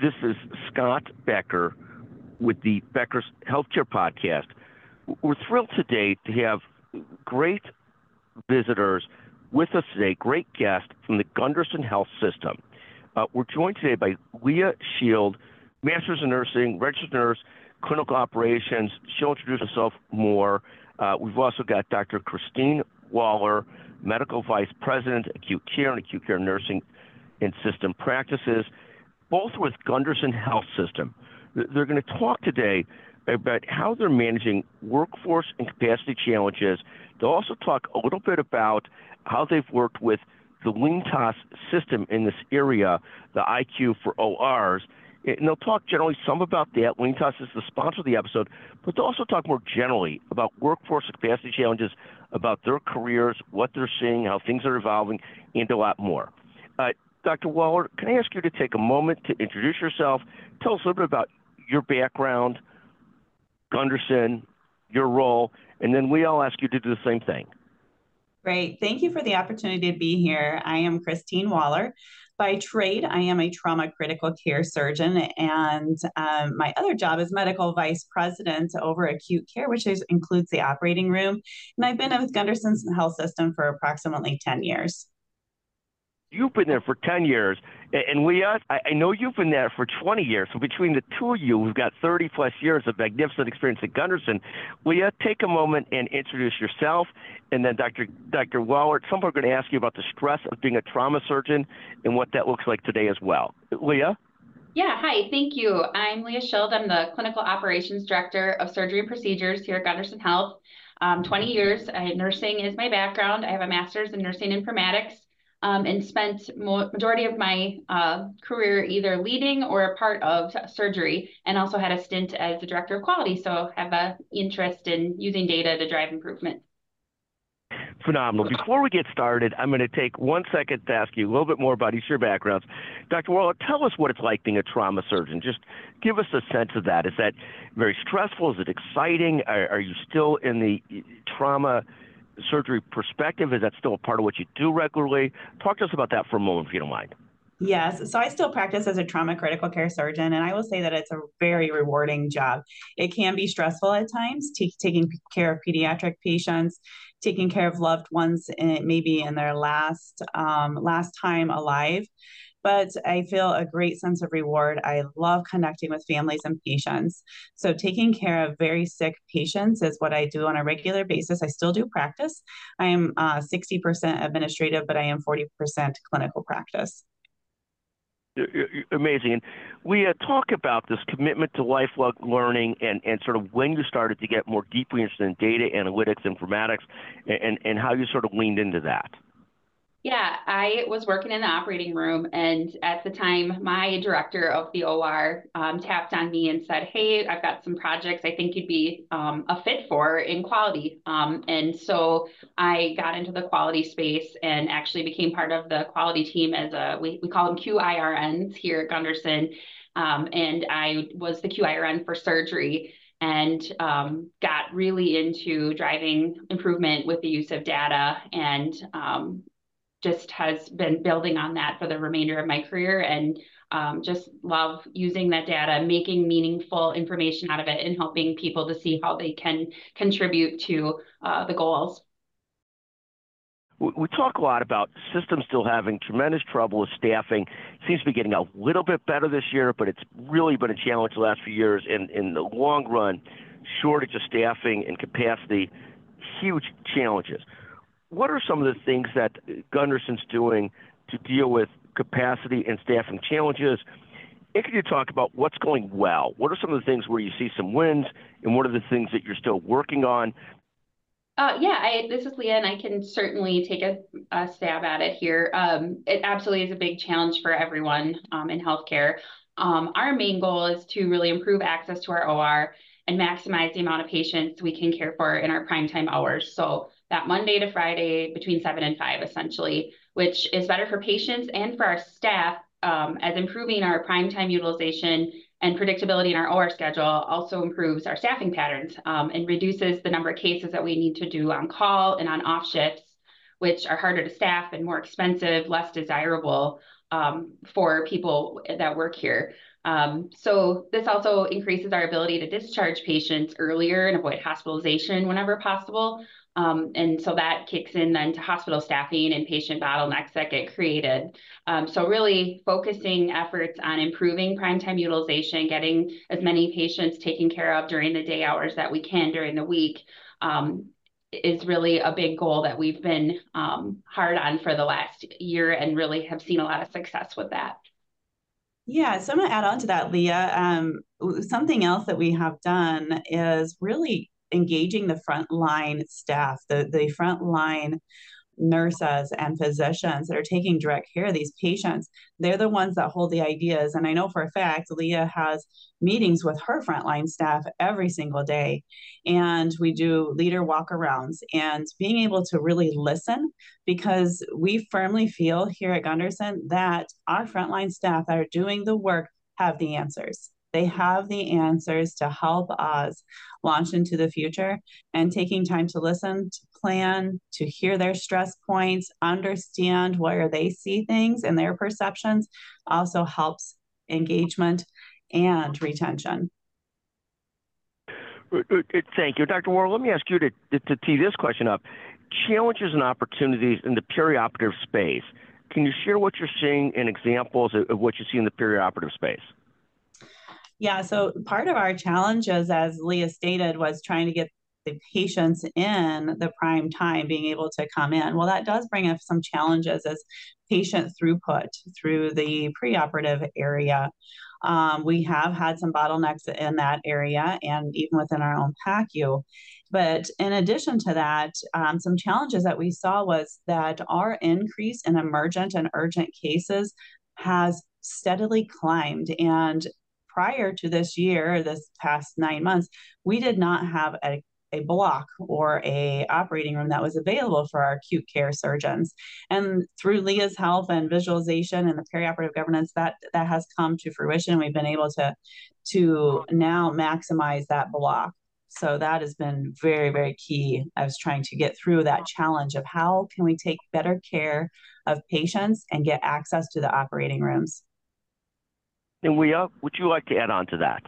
This is Scott Becker with the Becker's Healthcare Podcast. We're thrilled today to have great visitors with us today, great guests from the Gundersen Health System. Uh, we're joined today by Leah Schild, Master's in Nursing, Registered Nurse, Clinical Operations. She'll introduce herself more. Uh, we've also got Dr. Christine Waller, Medical Vice President, Acute Care and Acute Care Nursing and System Practices, both with Gundersen Health System. They're going to talk today about how they're managing workforce and capacity challenges. They'll also talk a little bit about how they've worked with the LeanTaaS system in this area, the IQ for ORs. And they'll talk generally some about that. LeanTaaS is the sponsor of the episode, but they'll also talk more generally about workforce capacity challenges, about their careers, what they're seeing, how things are evolving, and a lot more. Uh, Dr. Waller, can I ask you to take a moment to introduce yourself? Tell us a little bit about your background, Gundersen, your role, and then we all ask you to do the same thing. Great. Thank you for the opportunity to be here. I am Christine Waller. By trade, I am a trauma critical care surgeon, and um, my other job is medical vice president over acute care, which is, includes the operating room. And I've been with Gundersen Health System for approximately 10 years. You've been there for 10 years. And Leah, I know you've been there for 20 years. So between the two of you, we've got 30 plus years of magnificent experience at Gundersen. Leah, take a moment and introduce yourself. And then Dr. Dr. Waller, some are going to ask you about the stress of being a trauma surgeon and what that looks like today as well. Leah? Yeah, hi, thank you. I'm Leah Schild. I'm the Clinical Operations Director of Surgery and Procedures here at Gundersen Health. Um, 20 years, I, nursing is my background. I have a master's in nursing informatics um, and spent majority of my uh, career either leading or a part of surgery and also had a stint as the director of quality so have an interest in using data to drive improvement phenomenal. Before we get started, I'm going to take one second to ask you a little bit more about each of your backgrounds. Dr. Waller, tell us what it's like being a trauma surgeon. Just give us a sense of that. Is that very stressful? Is it exciting? Are, are you still in the trauma surgery perspective? Is that still a part of what you do regularly? Talk to us about that for a moment, if you don't mind. Yes. So I still practice as a trauma critical care surgeon, and I will say that it's a very rewarding job. It can be stressful at times, t- taking care of pediatric patients, taking care of loved ones, in, maybe in their last um, last time alive but I feel a great sense of reward. I love connecting with families and patients. So, taking care of very sick patients is what I do on a regular basis. I still do practice. I am uh, 60% administrative, but I am 40% clinical practice amazing. And we uh, talk about this commitment to lifelong learning and, and sort of when you started to get more deeply interested in data analytics, informatics, and, and how you sort of leaned into that. Yeah, I was working in the operating room, and at the time, my director of the OR um, tapped on me and said, "Hey, I've got some projects I think you'd be um, a fit for in quality." Um, and so I got into the quality space and actually became part of the quality team as a we we call them QIRNs here at Gundersen, um, and I was the QIRN for surgery and um, got really into driving improvement with the use of data and um, just has been building on that for the remainder of my career and um, just love using that data, making meaningful information out of it, and helping people to see how they can contribute to uh, the goals. We talk a lot about systems still having tremendous trouble with staffing. seems to be getting a little bit better this year, but it's really been a challenge the last few years. And in the long run, shortage of staffing and capacity, huge challenges what are some of the things that Gundersen's doing to deal with capacity and staffing challenges? And can you talk about what's going well? What are some of the things where you see some wins, and what are the things that you're still working on? Uh, yeah, I, this is Leah, and I can certainly take a, a stab at it here. Um, it absolutely is a big challenge for everyone um, in healthcare. Um, our main goal is to really improve access to our OR and maximize the amount of patients we can care for in our prime time hours. So that Monday to Friday between seven and five, essentially, which is better for patients and for our staff um, as improving our prime time utilization and predictability in our OR schedule also improves our staffing patterns um, and reduces the number of cases that we need to do on call and on off shifts, which are harder to staff and more expensive, less desirable um, for people that work here. Um, so this also increases our ability to discharge patients earlier and avoid hospitalization whenever possible. Um, and so that kicks in then to hospital staffing and patient bottlenecks that get created. Um, so really focusing efforts on improving prime time utilization, getting as many patients taken care of during the day hours that we can during the week um, is really a big goal that we've been um, hard on for the last year and really have seen a lot of success with that. Yeah, so I'm going to add on to that, Leah. Um, something else that we have done is really engaging the frontline staff, the, the frontline nurses and physicians that are taking direct care of these patients. They're the ones that hold the ideas. And I know for a fact, Leah has meetings with her frontline staff every single day. And we do leader walkarounds and being able to really listen because we firmly feel here at Gundersen that our frontline staff that are doing the work have the answers. They have the answers to help us launch into the future and taking time to listen, to plan, to hear their stress points, understand where they see things and their perceptions also helps engagement and retention. Uh, uh, uh, thank you. Dr. Worrell, let me ask you to, to, to tee this question up. Challenges and opportunities in the perioperative space. Can you share what you're seeing and examples of what you see in the perioperative space? Yeah, so part of our challenges, as Leah stated, was trying to get the patients in the prime time being able to come in. Well, that does bring up some challenges as patient throughput through the preoperative area. Um, we have had some bottlenecks in that area and even within our own PACU. But in addition to that, um, some challenges that we saw was that our increase in emergent and urgent cases has steadily climbed. And prior to this year, this past nine months, we did not have a a block or a operating room that was available for our acute care surgeons. And through leah's help and visualization and the perioperative governance that that has come to fruition. We've been able to to now maximize that block. So that has been very very key. I was trying to get through that challenge of how can we take better care of patients and get access to the operating rooms and we uh, would you like to add on to that?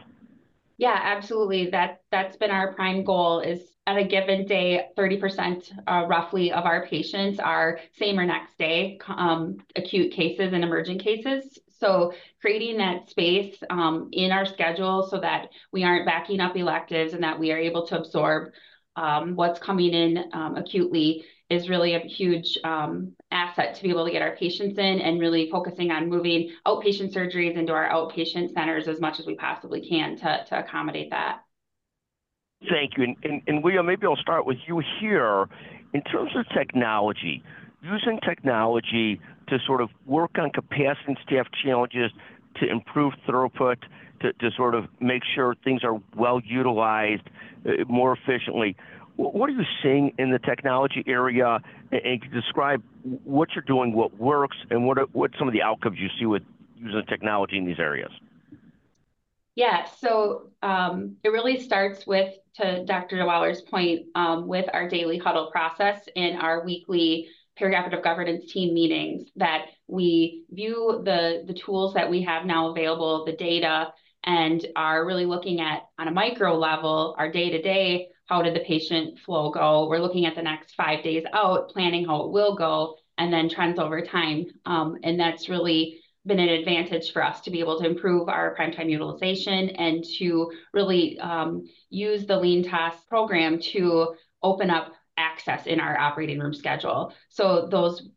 Yeah, absolutely. That that's been our prime goal is at a given day, 30% uh, roughly of our patients are same or next day um, acute cases and emergent cases. So creating that space um, in our schedule so that we aren't backing up electives and that we are able to absorb um, what's coming in um, acutely is really a huge um, asset to be able to get our patients in and really focusing on moving outpatient surgeries into our outpatient centers as much as we possibly can to, to accommodate that. Thank you. And, and, and William, maybe I'll start with you here. In terms of technology, using technology to sort of work on capacity and staff challenges to improve throughput, to, to sort of make sure things are well utilized uh, more efficiently. What are you seeing in the technology area, and describe what you're doing, what works, and what are, what some of the outcomes you see with using technology in these areas? Yeah, so um, it really starts with, to Dr. DeWaller's point, um, with our daily huddle process and our weekly perioperative governance team meetings that we view the, the tools that we have now available, the data, and are really looking at on a micro level, our day to day how did the patient flow go? We're looking at the next five days out, planning how it will go, and then trends over time. Um, and that's really been an advantage for us to be able to improve our prime time utilization and to really um, use the LeanTaaS program to open up access in our operating room schedule. So those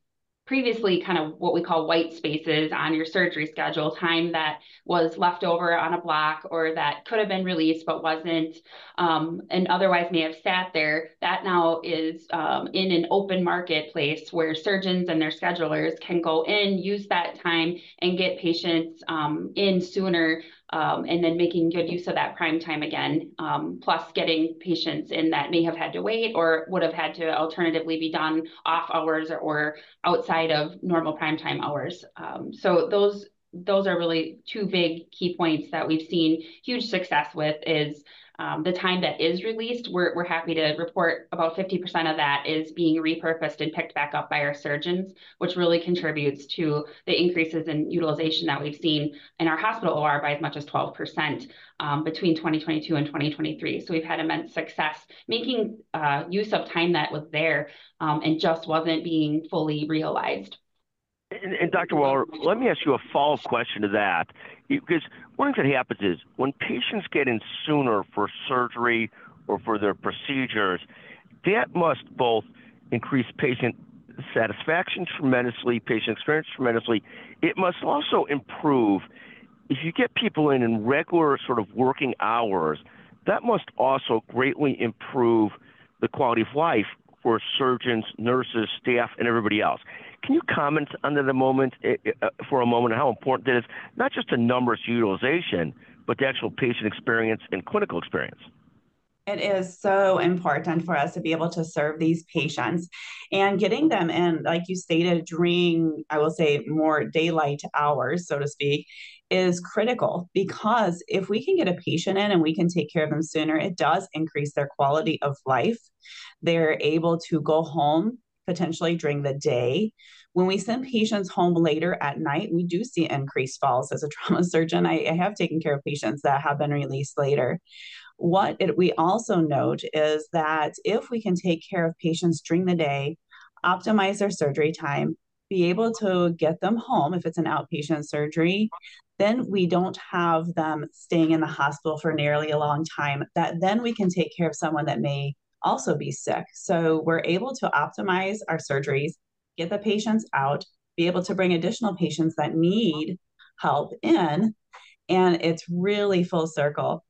previously kind of what we call white spaces on your surgery schedule, time that was left over on a block or that could have been released but wasn't, um, and otherwise may have sat there, that now is um, in an open marketplace where surgeons and their schedulers can go in, use that time, and get patients um, in sooner um, and then making good use of that prime time again, um, plus getting patients in that may have had to wait or would have had to alternatively be done off hours or, or outside of normal prime time hours. Um, so those those are really two big key points that we've seen huge success with is um, the time that is released, we're, we're happy to report about 50% of that is being repurposed and picked back up by our surgeons, which really contributes to the increases in utilization that we've seen in our hospital OR by as much as 12% um, between 2022 and 2023. So we've had immense success making uh, use of time that was there um, and just wasn't being fully realized. And, and, Dr. Waller, let me ask you a follow-up question to that, because one thing that happens is when patients get in sooner for surgery or for their procedures, that must both increase patient satisfaction tremendously, patient experience tremendously. It must also improve if you get people in in regular sort of working hours. That must also greatly improve the quality of life for surgeons, nurses, staff, and everybody else. Can you comment that a moment eh, eh, uh, for a moment how important it is, not just the numbers utilization, but the actual patient experience and clinical experience? It is so important for us to be able to serve these patients and getting them in, like you stated, during, I will say, more daylight hours, so to speak, is critical because if we can get a patient in and we can take care of them sooner, it does increase their quality of life. They're able to go home potentially during the day. When we send patients home later at night, we do see increased falls. As a trauma surgeon, I, I have taken care of patients that have been released later. What it, we also note is that if we can take care of patients during the day, optimize their surgery time, be able to get them home if it's an outpatient surgery, then we don't have them staying in the hospital for nearly a long time. That then we can take care of someone that may also be sick. So we're able to optimize our surgeries, get the patients out, be able to bring additional patients that need help in, and it's really full circle.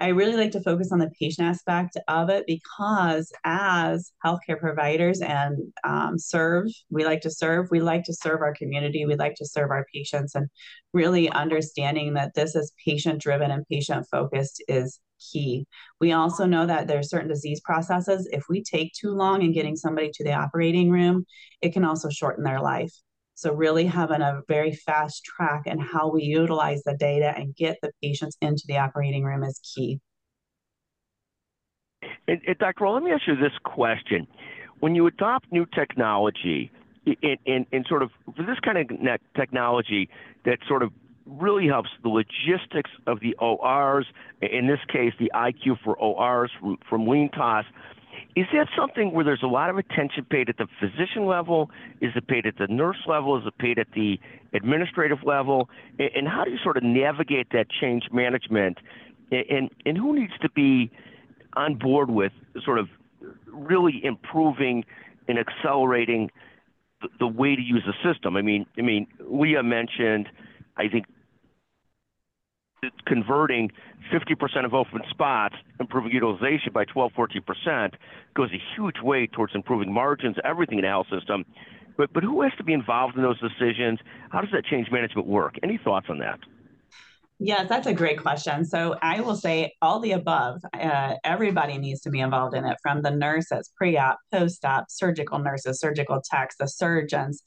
I really like to focus on the patient aspect of it because as healthcare providers and um, serve, we like to serve, we like to serve our community, we like to serve our patients, and really understanding that this is patient driven and patient focused is key. We also know that there are certain disease processes. If we take too long in getting somebody to the operating room, it can also shorten their life. So, really having a very fast track and how we utilize the data and get the patients into the operating room is key. And, and Dr. Roll, let me ask you this question. When you adopt new technology, in, in, in sort of this kind of technology that sort of really helps the logistics of the ORs, in this case, the IQ for ORs from, from LeanTaaS. Is that something where there's a lot of attention paid at the physician level? Is it paid at the nurse level? Is it paid at the administrative level? And how do you sort of navigate that change management? And, and who needs to be on board with sort of really improving and accelerating the, the way to use the system? I mean, I mean, Leah mentioned, I think converting 50% of open spots, improving utilization by 12, 14% goes a huge way towards improving margins, everything in the health system. But, but who has to be involved in those decisions? How does that change management work? Any thoughts on that? Yes, that's a great question. So I will say all the above. Uh, everybody needs to be involved in it, from the nurses, pre-op, post-op, surgical nurses, surgical techs, the surgeons,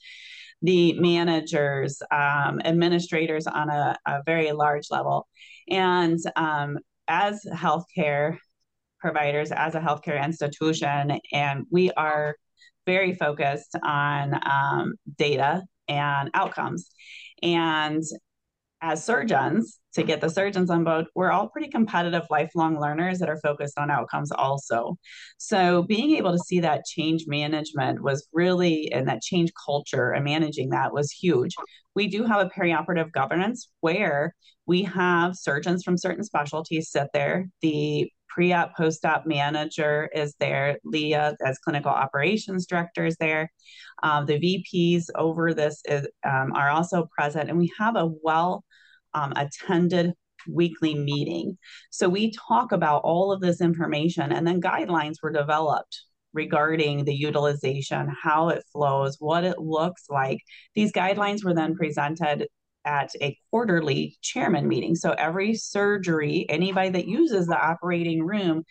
the managers, um, administrators on a, a, very large level. And um, as healthcare providers, as a healthcare institution, and we are very focused on um, data and outcomes. And as surgeons, to get the surgeons on board, we're all pretty competitive lifelong learners that are focused on outcomes also. So being able to see that change management was really, and that change culture and managing that was huge. We do have a perioperative governance where we have surgeons from certain specialties sit there. The pre-op post-op manager is there leah as clinical operations director is there um, the vps over this is, um, are also present and we have a well um, attended weekly meeting. So we talk about all of this information, and then guidelines were developed regarding the utilization, how it flows, what it looks like. These guidelines were then presented at a quarterly chairman meeting. So every surgery, anybody that uses the operating room,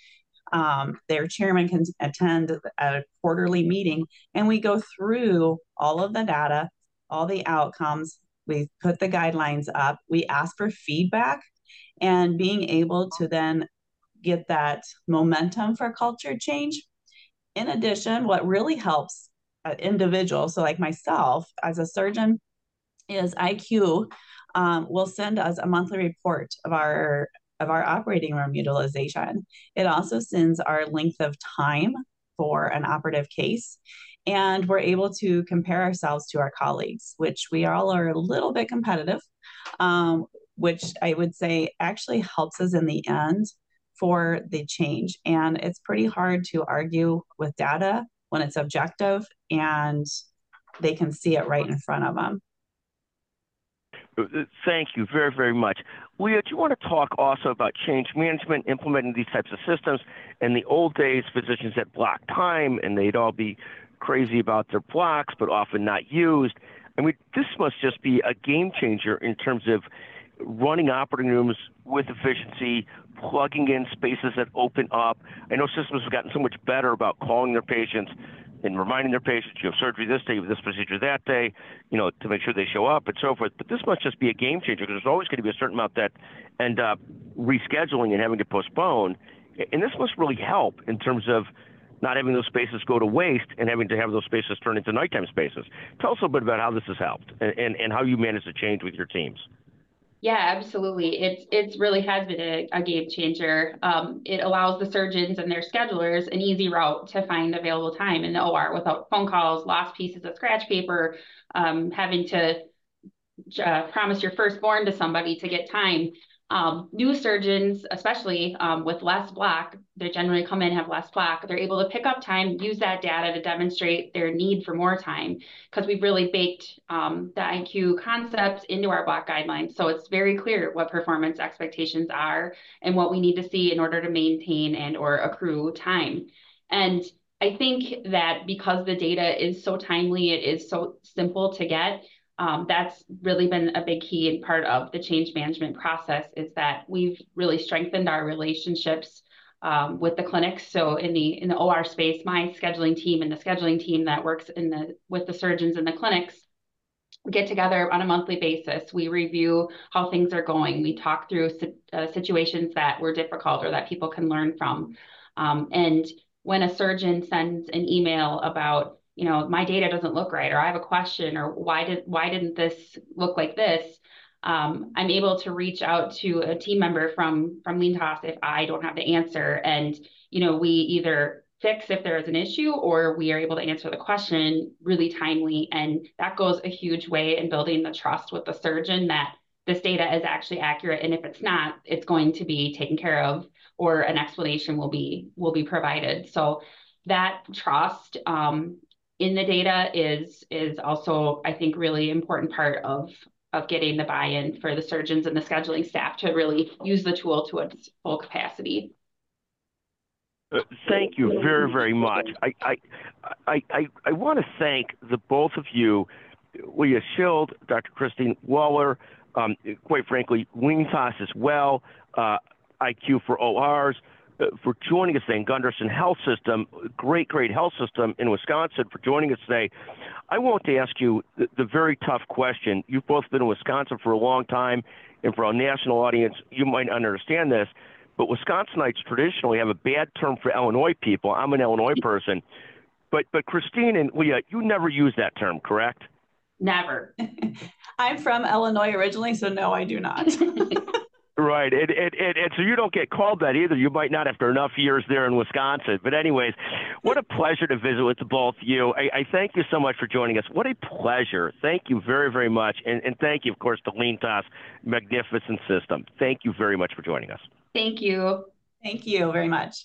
um, their chairman can attend a quarterly meeting, and we go through all of the data, all the outcomes, we put the guidelines up, we ask for feedback, and being able to then get that momentum for culture change. In addition, what really helps an individual, so like myself as a surgeon, is IQ um, will send us a monthly report of our of our operating room utilization. It also sends our length of time for an operative case. And we're able to compare ourselves to our colleagues, which we all are a little bit competitive, um, which I would say actually helps us in the end for the change. And it's pretty hard to argue with data when it's objective and they can see it right in front of them. Thank you very, very much. Leah, do you want to talk also about change management, implementing these types of systems? In the old days, physicians had block time and they'd all be crazy about their blocks, but often not used. I mean, this must just be a game changer in terms of running operating rooms with efficiency, plugging in spaces that open up. I know systems have gotten so much better about calling their patients and reminding their patients you have surgery this day, you have this procedure that day, you know, to make sure they show up and so forth. But this must just be a game changer because there's always going to be a certain amount that end up rescheduling and having to postpone. And this must really help in terms of not having those spaces go to waste and having to have those spaces turn into nighttime spaces. Tell us a little bit about how this has helped and, and, and how you manage to change with your teams. Yeah, absolutely. It's it's really has been a, a game changer. Um, it allows the surgeons and their schedulers an easy route to find available time in the OR without phone calls, lost pieces of scratch paper, um, having to uh, promise your firstborn to somebody to get time. Um, new surgeons, especially um, with less block, they generally come in have less block. They're able to pick up time, use that data to demonstrate their need for more time because we've really baked um, the IQ concepts into our block guidelines. So it's very clear what performance expectations are and what we need to see in order to maintain and or accrue time. And I think that because the data is so timely, it is so simple to get, um, that's really been a big key and part of the change management process is that we've really strengthened our relationships um, with the clinics. So in the in the OR space, my scheduling team and the scheduling team that works in the with the surgeons in the clinics get together on a monthly basis. We review how things are going. We talk through uh, situations that were difficult or that people can learn from. Um, and when a surgeon sends an email about you know, my data doesn't look right, or I have a question, or why did why didn't this look like this? Um, I'm able to reach out to a team member from from LeanTaaS if I don't have the answer, and you know, we either fix if there is an issue or we are able to answer the question really timely. And that goes a huge way in building the trust with the surgeon that this data is actually accurate. And if it's not it's going to be taken care of or an explanation will be will be provided. So that trust um, in the data is is also I think really important part of of getting the buy-in for the surgeons and the scheduling staff to really use the tool to its full capacity. Uh, thank you very, very much. I, I, I, I, I want to thank the both of you, Leah Schild, Dr. Christine Waller, um, quite frankly, LeanTaaS as well, uh, IQ for ORs, Uh, for joining us today in Gundersen Health System, great, great health system in Wisconsin, for joining us today. I want to ask you the, the very tough question. You've both been in Wisconsin for a long time, and for our national audience, you might understand this, but Wisconsinites traditionally have a bad term for Illinois people. I'm an Illinois person. But, but Christine and Leah, you never use that term, correct? Never. I'm from Illinois originally, so no, I do not. Right, and, and, and, and, so you don't get called that either. You might not after enough years there in Wisconsin. But anyways, what a pleasure to visit with both you. I, I thank you so much for joining us. What a pleasure. Thank you very, very much. And, and thank you, of course, to LeanTaaS Magnificent System. Thank you very much for joining us. Thank you. Thank you very much.